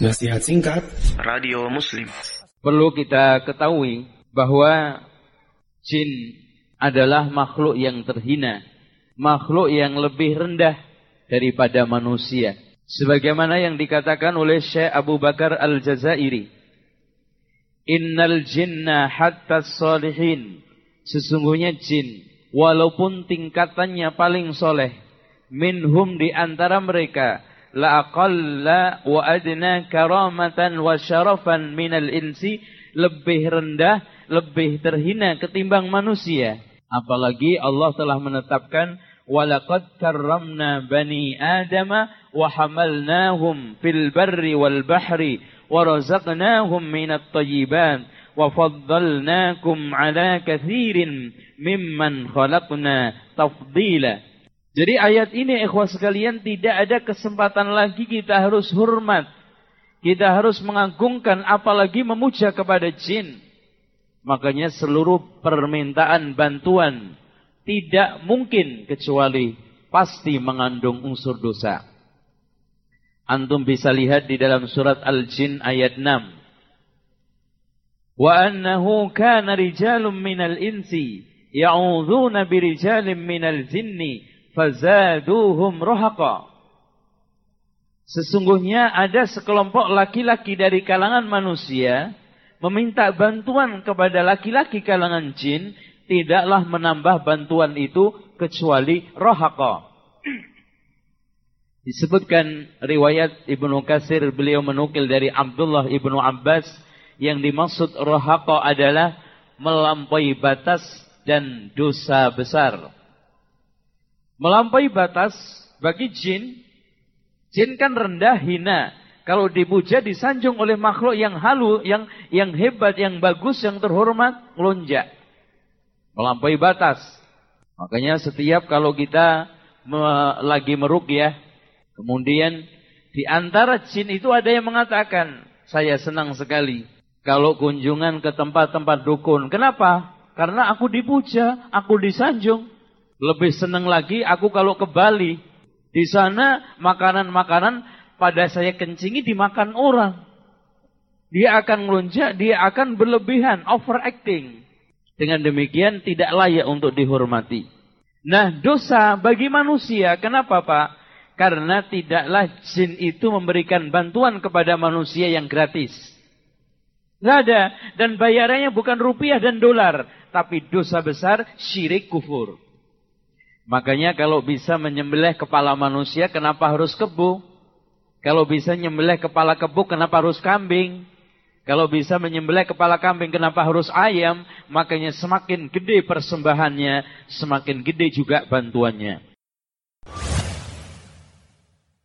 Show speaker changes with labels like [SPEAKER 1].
[SPEAKER 1] Nasihat singkat
[SPEAKER 2] Radio Muslim.
[SPEAKER 3] Perlu kita ketahui bahwa jin adalah makhluk yang terhina, makhluk yang lebih rendah daripada manusia. Sebagaimana yang dikatakan oleh Syekh Abu Bakar Al-Jazairi. Innal jinna hatta salihin. Sesungguhnya jin, walaupun tingkatannya paling soleh, minhum di antara mereka, la aqalla wa adna karamatan wa syarafan minal insi lebih rendah, lebih terhina ketimbang manusia. Apalagi Allah telah menetapkan walaqad karramna bani adama wa hamalnahum fil barri wal bahri wa razaqnahum minat thayyibat wa faddalnakum ala kathirin mimman khalaqna tafdila. Jadi ayat ini ikhwah sekalian tidak ada kesempatan lagi kita harus hormat. Kita harus mengagungkan apalagi memuja kepada jin. Makanya seluruh permintaan bantuan tidak mungkin kecuali pasti mengandung unsur dosa. Antum bisa lihat di dalam surat Al-Jin ayat 6. Wa annahu kana rijalun minal insi ya'udzuuna birijalin minal jinni fazaduhum rohaqa. Sesungguhnya ada sekelompok laki-laki dari kalangan manusia meminta bantuan kepada laki-laki kalangan jin, tidaklah menambah bantuan itu kecuali rohaqa. Disebutkan riwayat Ibnu Kasir beliau menukil dari Abdullah Ibnu Abbas yang dimaksud rohaqa adalah melampaui batas dan dosa besar. Melampaui batas bagi jin, jin kan rendah, hina. Kalau dipuja, disanjung oleh makhluk yang halu, yang yang hebat, yang bagus, yang terhormat, melonjak. Melampaui batas. Makanya setiap kalau kita me, lagi ya, kemudian di antara jin itu ada yang mengatakan, saya senang sekali kalau kunjungan ke tempat-tempat dukun. Kenapa? Karena aku dipuja, aku disanjung. Lebih senang lagi aku kalau ke Bali. Di sana makanan-makanan pada saya kencingi dimakan orang. Dia akan melonjak, dia akan berlebihan, overacting. Dengan demikian tidak layak untuk dihormati. Nah dosa bagi manusia, kenapa Pak? Karena tidaklah jin itu memberikan bantuan kepada manusia yang gratis. Tidak ada. Dan bayarannya bukan rupiah dan dolar. Tapi dosa besar, syirik kufur. Makanya kalau bisa menyembelih kepala manusia, kenapa harus kebu? Kalau bisa menyembelih kepala kebu, kenapa harus kambing? Kalau bisa menyembelih kepala kambing, kenapa harus ayam? Makanya semakin gede persembahannya, semakin gede juga bantuannya.